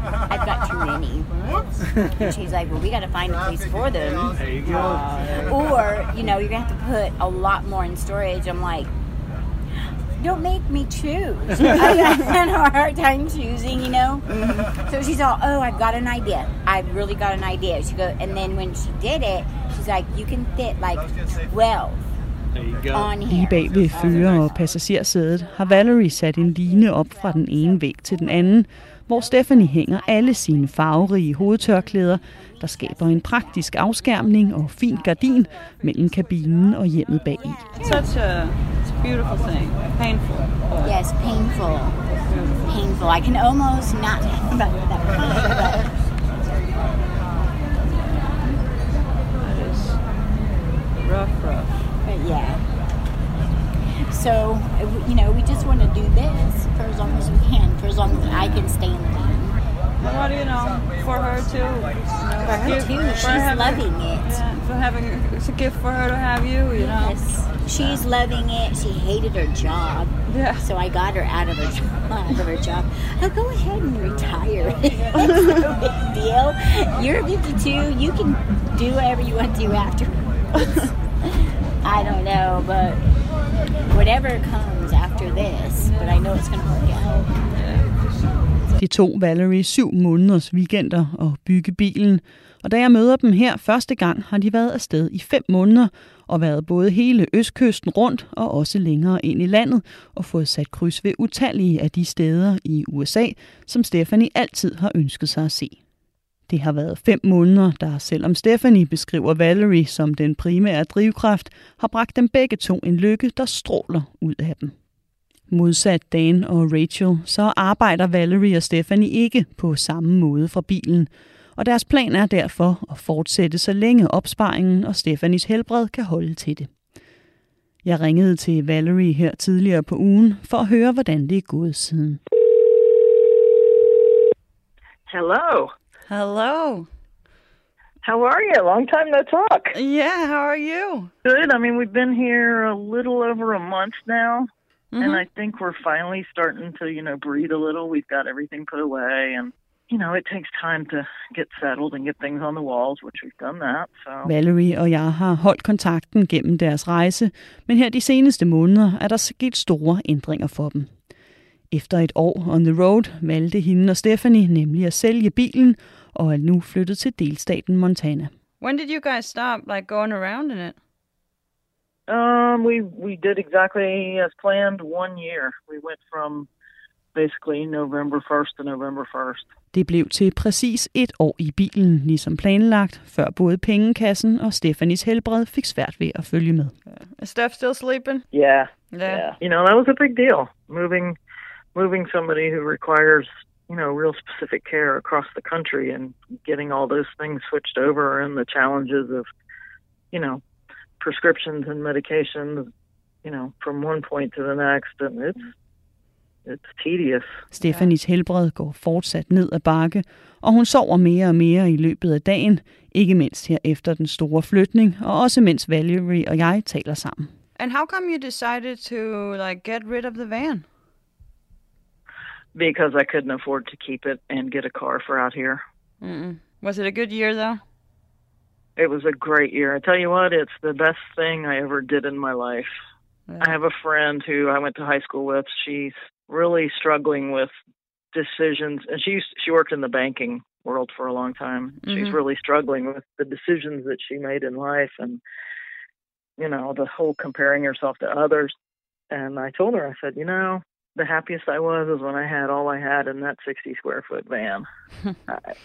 Q: I've got too many. and she's like, well, we got to find a place for them.
M: There you go.
Q: Uh, or, you know, you're going to have to put a lot more in storage. I'm like, don't make me choose. I had a hard time choosing, you know. So she's all, oh, I've got an idea. I've really got an idea. She go, and then when she did it, she's like, you can fit like 12
M: There you go.
Q: on
C: Lige
Q: here.
C: bag ved fører- og passagersædet har Valerie sat en line op fra den ene væg til den anden, hvor Stephanie hænger alle sine farverige hovedtørklæder, der skaber en praktisk afskærmning og fin gardin mellem kabinen og hjemmet bag i.
R: Such a, beautiful thing. Painful. but
Q: Yes, painful. Painful. I can almost not that
R: That is rough, rough.
Q: But yeah. So, you know, we just want to do this for as long as we can, for as long as I can stay in the
R: what do you know, for her too. You know,
Q: For her too.
R: for
Q: She's
R: having-
Q: loving it.
R: Yeah, for having it's a gift for her to have you. You know.
Q: Yes. She's loving it. She hated her job.
R: Yeah.
Q: So I got her out of her job. Out of her job. Oh, go ahead and retire. it's no big deal. You're 52. You can do whatever you want to do afterwards. I don't know, but whatever comes after this, but I know it's going to work out.
C: De to Valerie syv måneders weekender og bygge bilen, og da jeg møder dem her første gang, har de været afsted i fem måneder og været både hele østkysten rundt og også længere ind i landet og fået sat kryds ved utallige af de steder i USA, som Stephanie altid har ønsket sig at se. Det har været fem måneder, der selvom Stephanie beskriver Valerie som den primære drivkraft, har bragt dem begge to en lykke, der stråler ud af dem. Modsat Dan og Rachel, så arbejder Valerie og Stephanie ikke på samme måde fra bilen, og deres plan er derfor at fortsætte så længe opsparingen og Stephanies helbred kan holde til det. Jeg ringede til Valerie her tidligere på ugen for at høre, hvordan det er gået siden.
U: Hello.
C: Hello.
U: How are you? Long time no talk.
C: Yeah, how are you?
U: Good. I mean, we've been here a little over a month now, and
C: Mhm.
U: I think we're finally starting to, you know, breathe a little. We've got everything put away, and you know, it takes time to get settled and get things on the walls, which we've done that. So
C: Valerie og jeg har holdt kontakten gennem deres rejse, men her de seneste måneder er der sket store ændringer for dem. Efter et år on the road valgte hende og Stephanie nemlig at sælge bilen og er nu flyttet til delstaten Montana.
R: When did you guys stop like going around in it?
U: Um, we we did exactly as planned. One year. We went from basically November first to November first.
C: Det blev til præcis et år i bilen, ligesom planlagt, før både pengekassen og Stephanies helbred fik svært ved at følge med.
R: Is Steph still sleeping?
U: Yeah.
R: Yeah.
U: You know, that was a big deal. Moving moving somebody who requires, you know, real specific care across the country and getting all those things switched over and the challenges of, you know, prescriptions and medications, you know, from one point to the next and it's it's tedious.
C: Stephanies helbred går fortsat ned ad bakke, og hun sover mere og mere i løbet af dagen, ikke mindst her efter den store flytning, og også mens Valerie og jeg taler sammen.
R: And how come you decided to like get rid of the van?
U: Because I couldn't afford to keep it and get a car for out here.
R: Mm-mm. Was it a good year though?
U: It was a great year. I tell you what, it's the best thing I ever did in my life. I have a friend who I went to high school with. She's really struggling with decisions, and she used, she worked in the banking world for a long time. She's
R: Mhm.
U: really struggling with the decisions that she made in life, and you know the whole comparing herself to others. And I told her, I said, you know, the happiest I was is when I had all I had in that sixty square foot van.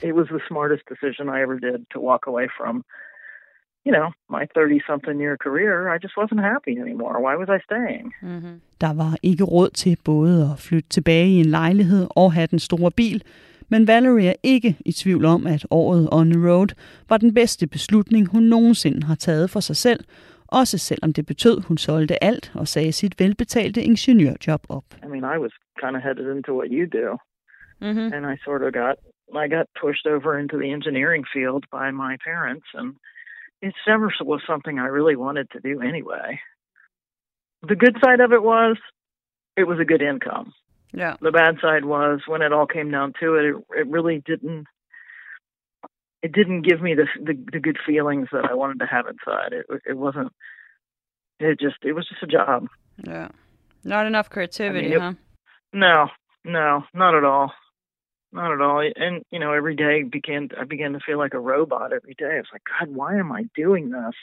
U: It was the smartest decision I ever did to walk away from you know, my 30 something year career, I just wasn't happy anymore. Why was I staying?
R: Mm-hmm.
C: Der var ikke råd til både at flytte tilbage i en lejlighed og have den store bil, men Valerie er ikke i tvivl om, at året on the road var den bedste beslutning, hun nogensinde har taget for sig selv, også selvom det betød, hun solgte alt og sagde sit velbetalte ingeniørjob op.
U: I mean, I was kind of headed into what you do.
R: Mm-hmm.
U: And I sort of got, I got pushed over into the engineering field by my parents. And it never was something I really wanted to do anyway. The good side of it was it was a good income.
R: Yeah.
U: The bad side was when it all came down to it, it, it really didn't. It didn't give me the, the the good feelings that I wanted to have inside. It it wasn't. It just it was just a job.
R: Yeah. Not enough creativity,
U: it-
R: huh?
U: No, no, not at all. Not at all. And you know, every day began I began to feel like a robot every day. I was like, God, why am I doing this?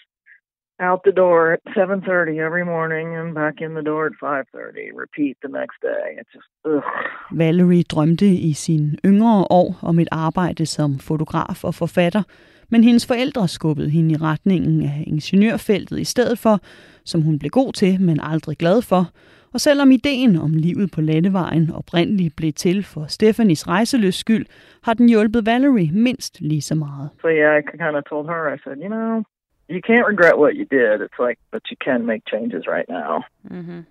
U: Out the door at seven thirty every morning and back in the door at five thirty. Repeat the next day. It's just ugh.
C: Valerie drømte i sine yngre år om et arbejde som fotograf og forfatter, men hendes forældre skubbede hende i retningen af ingeniørfeltet i stedet for, som hun blev god til, men aldrig glad for. Og selvom ideen om livet på landevejen oprindeligt blev til for Stephanies rejseløs skyld, har den hjulpet Valerie mindst lige så meget.
U: So yeah, I kind of told her. I said, you know, you can't regret what you did. It's like, but you can make changes right now.
R: Mm-hmm.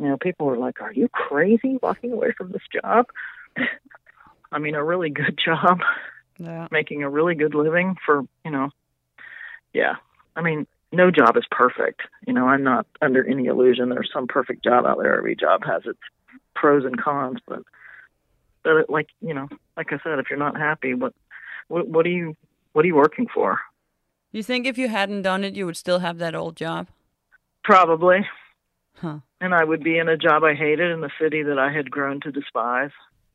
U: You know, people were like, "Are you crazy walking away from this job?" I mean, a really good job,
C: yeah.
U: making a really good living for, you know, yeah. I mean, no job is perfect. You know, I'm not under any illusion there's some perfect job out there. Every job has its pros and cons, but but it, like you know, like I said, if you're not happy, what what what are you what are you working for?
C: You think if you hadn't done it, you would still have that old job?
U: Probably.
C: Huh.
U: And I would be in a job I hated in the city that I had grown to despise.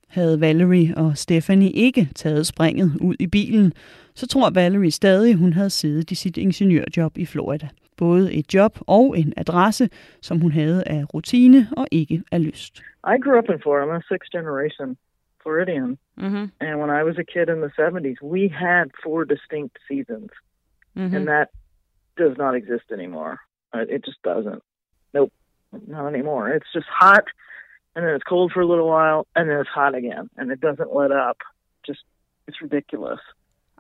C: Havde Valerie og Stephanie ikke taget springet ud i bilen, så tror Valerie stadig, hun havde siddet i sit ingeniørjob i Florida. Både et job og en adresse, som hun havde af rutine og ikke af lyst.
U: I grew up in Florida. I'm a sixth generation Floridian.
C: Mm-hmm.
U: And when I was a kid in the 70s, we had four distinct seasons.
C: Mhm.
U: And that does not exist anymore. Uh, It just doesn't. Nope, not anymore. It's just hot, and then it's cold for a little while, and then it's hot again, and it doesn't let up. Just, it's ridiculous.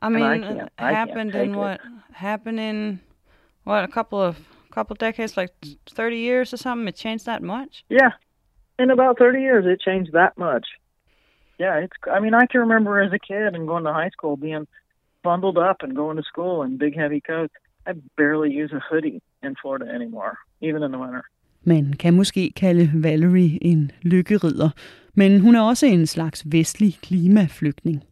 C: I mean,
U: I
C: it happened in
U: it.
C: what? Happened in what? A couple of couple decades, like thirty years or something. It changed that much.
U: Yeah, in about 30 years, it changed that much. Yeah, it's. I mean, I can remember as a kid and going to high school being bundled up and going to school in big heavy coats. I barely use a hoodie in Florida anymore, even in the winter.
C: Man kan måske kalde Valerie en lykkerider, men hun er også en slags vestlig klimaflygtning.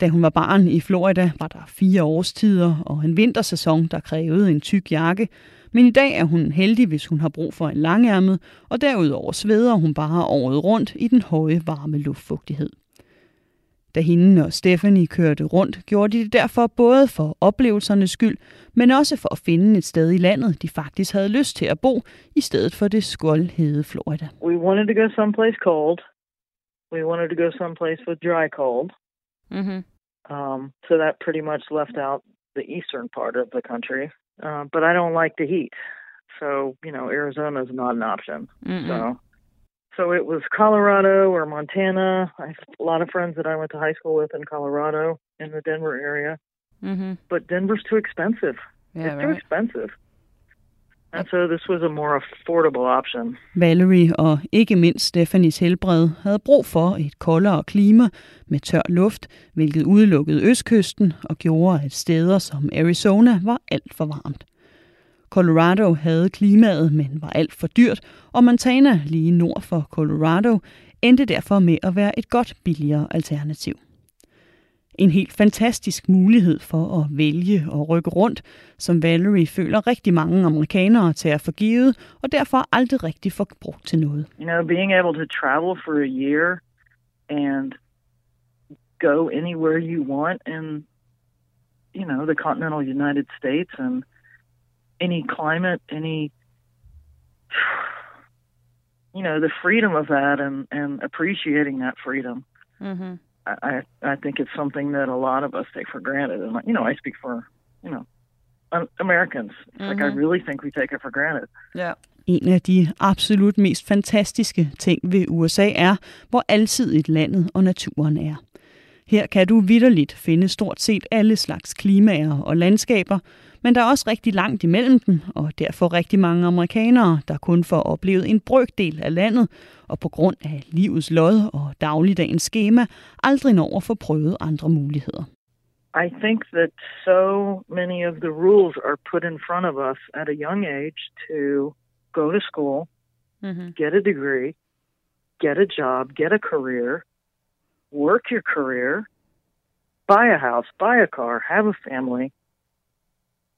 C: Da hun var barn i Florida, var der fire årstider og en vintersæson, der krævede en tyk jakke. Men i dag er hun heldig, hvis hun har brug for en langærmet, og derudover sveder hun bare året rundt i den høje varme luftfugtighed. Da hende og Stephanie kørte rundt, gjorde de det derfor både for oplevelsernes skyld, men også for at finde et sted i landet, de faktisk havde lyst til at bo, i stedet for det skoldhede Florida.
U: We wanted to go someplace cold. We wanted to go someplace with dry cold.
C: Mm-hmm.
U: Um, so that pretty much left out the eastern part of the country. Uh, but I don't like the heat, so you know Arizona is not an option.
C: Mm-mm.
U: So, so it was Colorado or Montana. I have a lot of friends that I went to high school with in Colorado in the Denver area.
C: Mm-hmm.
U: But Denver's too expensive.
C: Yeah,
U: it's too
C: right.
U: expensive. And so this was a more affordable option.
C: Valerie og ikke mindst Stephanies helbred havde brug for et koldere klima med tør luft, hvilket udelukkede østkysten og gjorde, at steder som Arizona var alt for varmt. Colorado havde klimaet, men var alt for dyrt, og Montana lige nord for Colorado endte derfor med at være et godt billigere alternativ. En helt fantastisk mulighed for at vælge og rykke rundt, som Valerie føler rigtig mange amerikanere tager for givet, og derfor aldrig rigtig får brugt til noget.
U: You know, being able to travel for a year and go anywhere you want in, you know, the continental United States and any climate, any, you know, the freedom of that and, and appreciating that freedom.
C: Mm-hmm.
U: I, I I think it's something that a lot of us take for granted. And, you know, I speak for, you know, um, Americans. It's like I
C: Mhm.
U: really think we take it for granted.
C: Ja. En af de absolut mest fantastiske ting ved USA er, hvor alsidigt landet og naturen er. Her kan du vidderligt finde stort set alle slags klimaer og landskaber, men der er også rigtig langt imellem dem, og derfor rigtig mange amerikanere, der kun får oplevet en brøkdel af landet, og på grund af livets lod og dagligdagens schema, aldrig når at få prøvet andre muligheder.
U: I think that so many of the rules are put in front of us at a young age to go to school,
C: Mm-hmm.
U: get a degree, get a job, get a career, work your career, buy a house, buy a car, have a family,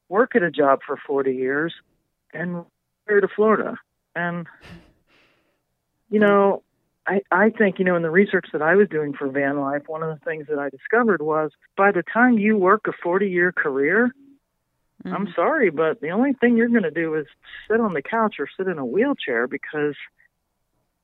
U: work at a job for 40 years, and retire to Florida. And, you know, I, I think, you know, in the research that I was doing for van life, one of the things that I discovered was by the time you work a 40 year career, I'm mm-hmm. sorry, but the only thing you're going to do is sit on the couch or sit in a wheelchair because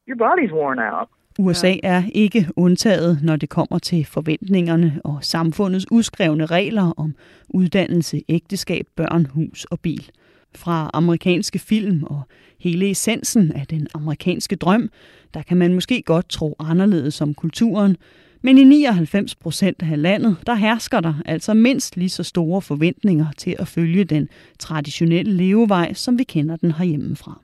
U: your body's worn out.
C: USA er ikke undtaget, når det kommer til forventningerne og samfundets uskrevne regler om uddannelse, ægteskab, børn, hus og bil. Fra amerikanske film og hele essensen af den amerikanske drøm, der kan man måske godt tro anderledes om kulturen, men i 99 procent af landet, der hersker der altså mindst lige så store forventninger til at følge den traditionelle levevej, som vi kender den herhjemmefra.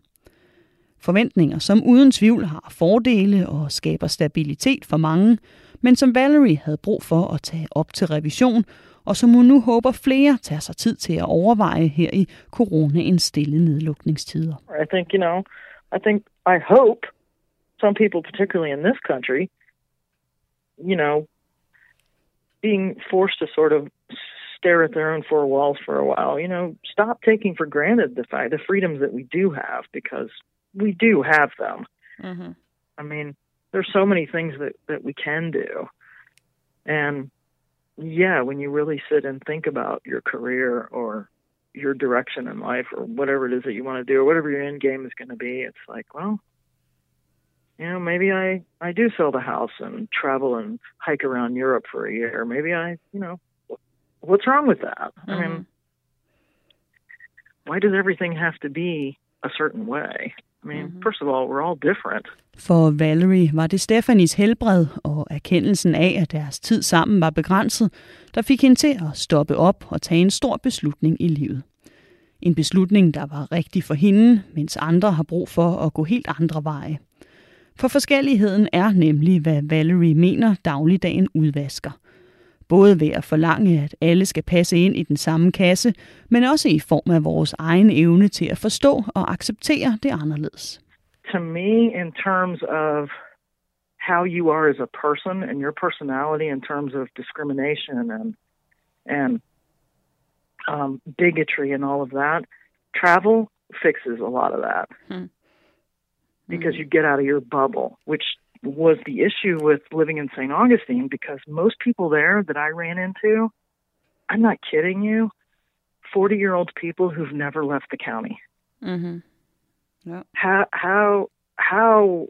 C: Forventninger, som uden tvivl har fordele og skaber stabilitet for mange, men som Valerie havde brug for at tage op til revision, og som hun nu håber flere tager sig tid til at overveje her i coronaens stille nedlukningstider.
U: I think, you know, I think, I hope some people, particularly in this country, you know, being forced to sort of stare at their own four walls for a while, you know, stop taking for granted the fact, the freedoms that we do have because we do have them.
C: Mm-hmm.
U: I mean, there's so many things that, that we can do. And yeah, when you really sit and think about your career or your direction in life or whatever it is that you want to do or whatever your end game is going to be, it's like, well, you know, maybe I, I do sell the house and travel and hike around Europe for a year. Maybe I, you know, what's wrong with that? I mean, why does everything have to be a certain way? I mean, first of all, we're all different.
C: For Valerie var det Stephanies helbred og erkendelsen af, at deres tid sammen var begrænset, der fik hende til at stoppe op og tage en stor beslutning i livet. En beslutning, der var rigtig for hende, mens andre har brug for at gå helt andre veje. For forskelligheden er nemlig, hvad Valerie mener dagligdagen udvasker. Både ved at forlange, at alle skal passe ind i den samme kasse, men også i form af vores egen evne til at forstå og acceptere det anderledes.
U: To me, in terms of how you are as a person and your personality in terms of discrimination and and um, bigotry and all of that, travel fixes a lot of that. Because you get out of your bubble, which was the issue with living in St. Augustine because most people there that I ran into, I'm not kidding you, 40 year old people who've never left the county.
C: Mm-hmm. Yeah.
U: How, how, how,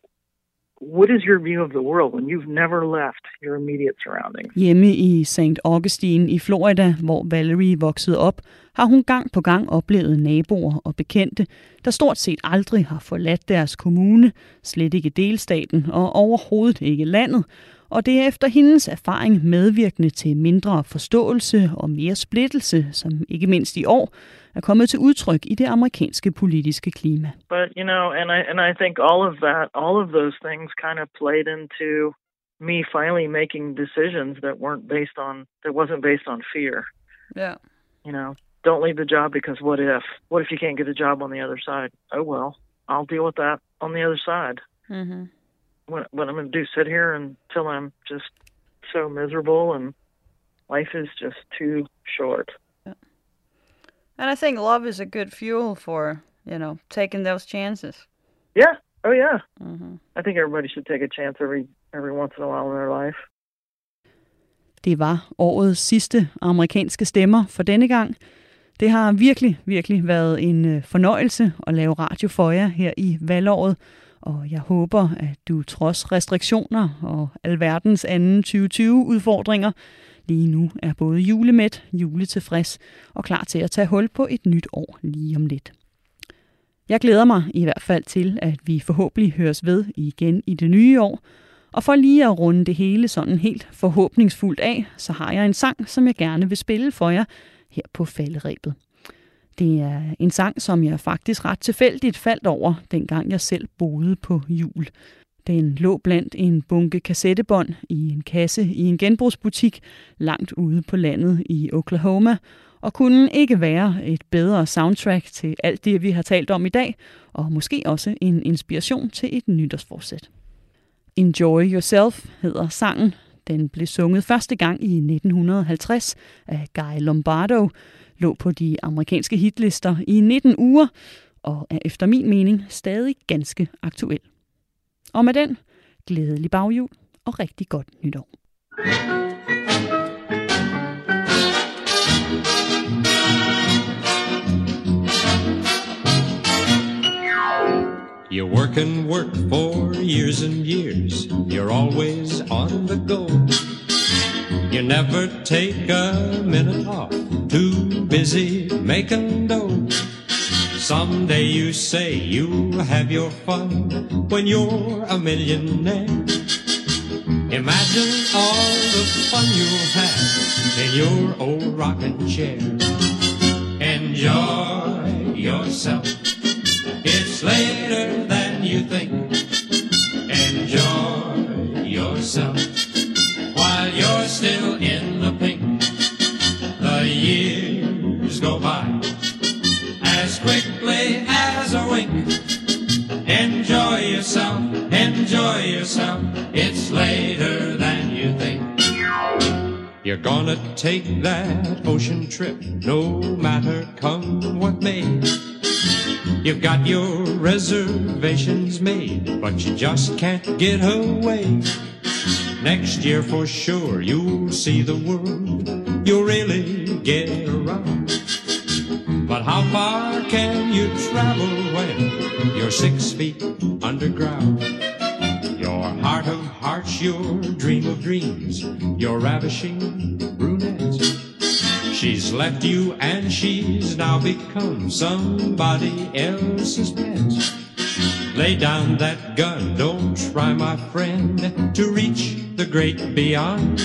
U: what is your view of the world when you've never left your immediate surroundings?
C: Hjemme i St. Augustine i Florida, hvor Valerie voksede op, har hun gang på gang oplevet naboer og bekendte, der stort set aldrig har forladt deres kommune, slet ikke delstaten og overhovedet ikke landet, og det er efter hendes erfaring medvirkende til mindre forståelse og mere splittelse, som ikke mindst i år er kommet til udtryk i det amerikanske politiske klima.
U: But you know, and I and I think all of that, all of those things, kind of played into me finally making decisions that weren't based on that wasn't based on fear.
C: Yeah.
U: You know, don't leave the job because what if? What if you can't get a job on the other side? Oh well, I'll deal with that on the other side.
C: Mm-hmm.
U: What, what I'm going to do? Sit here until I'm just so miserable and life is just too short.
S: And I think love is a good fuel for, you know, taking those chances.
U: Yeah. Oh yeah.
S: Mm-hmm.
U: I think everybody should take a chance every every once in a while in their life.
C: Det var årets sidste amerikanske stemmer for denne gang. Det har virkelig, virkelig været en øh, fornøjelse at lave radio for jer her i valgåret, og jeg håber, at du trods restriktioner og alverdens anden 2020-udfordringer lige nu er både julemæt, juletilfreds og klar til at tage hul på et nyt år lige om lidt. Jeg glæder mig i hvert fald til, at vi forhåbentlig høres ved igen i det nye år, og for lige at runde det hele sådan helt forhåbningsfuldt af, så har jeg en sang, som jeg gerne vil spille for jer her på falderæbet. Det er en sang, som jeg faktisk ret tilfældigt faldt over, dengang jeg selv boede på jul. Den lå blandt en bunke kassettebånd i en kasse i en genbrugsbutik langt ude på landet i Oklahoma, og kunne ikke være et bedre soundtrack til alt det, vi har talt om i dag, og måske også en inspiration til et nytårsforsæt. Enjoy Yourself hedder sangen. Den blev sunget første gang i 1950 af Guy Lombardo, lå på de amerikanske hitlister i 19 uger, og er efter min mening stadig ganske aktuel. Og med den, glædelig baghjul og rigtig godt nytår.
V: You work and work for years and years. You're always on the go. You never take a minute off. Too busy making dough. Someday you say you'll have your fun when you're a millionaire. Imagine all the fun you'll have in your old rocking chair. Enjoy yourself. It's later than you think. Enjoy yourself while you're still in the pink. The years go by as quickly as a wink. Enjoy yourself, enjoy yourself. It's later than you think. You're gonna take that ocean trip, no matter come what may. You've got your reservations made, but you just can't get away. Next year for sure you'll see the world. You'll really get around. But how far can you travel when you're six feet underground? Your heart of hearts, your dream of dreams, your ravishing brunette. She's left you and she's now become somebody else's pet. Lay down that gun, don't try, my friend, to reach the great beyond.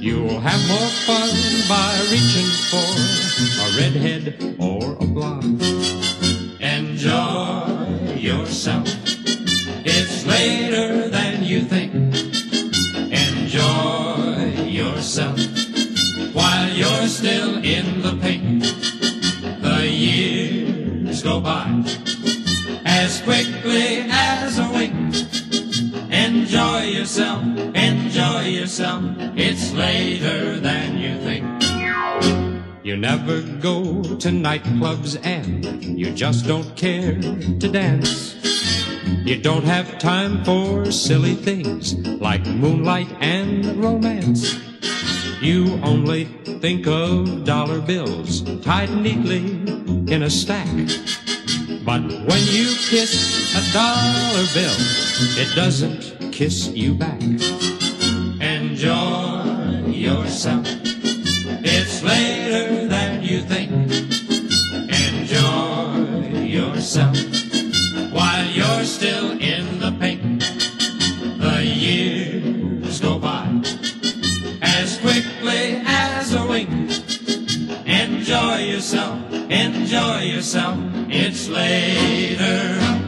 V: You'll have more fun by reaching for a redhead or a blonde. Enjoy yourself. It's later than you think. Enjoy yourself while you're still in the pink. The years go by as quickly as a wink. Enjoy yourself, enjoy yourself. It's later than you never go to nightclubs and you just don't care to dance. You don't have time for silly things like moonlight and romance. You only think of dollar bills tied neatly in a stack. But when you kiss a dollar bill, it doesn't kiss you back. Enjoy yourself. Enjoy yourself. It's later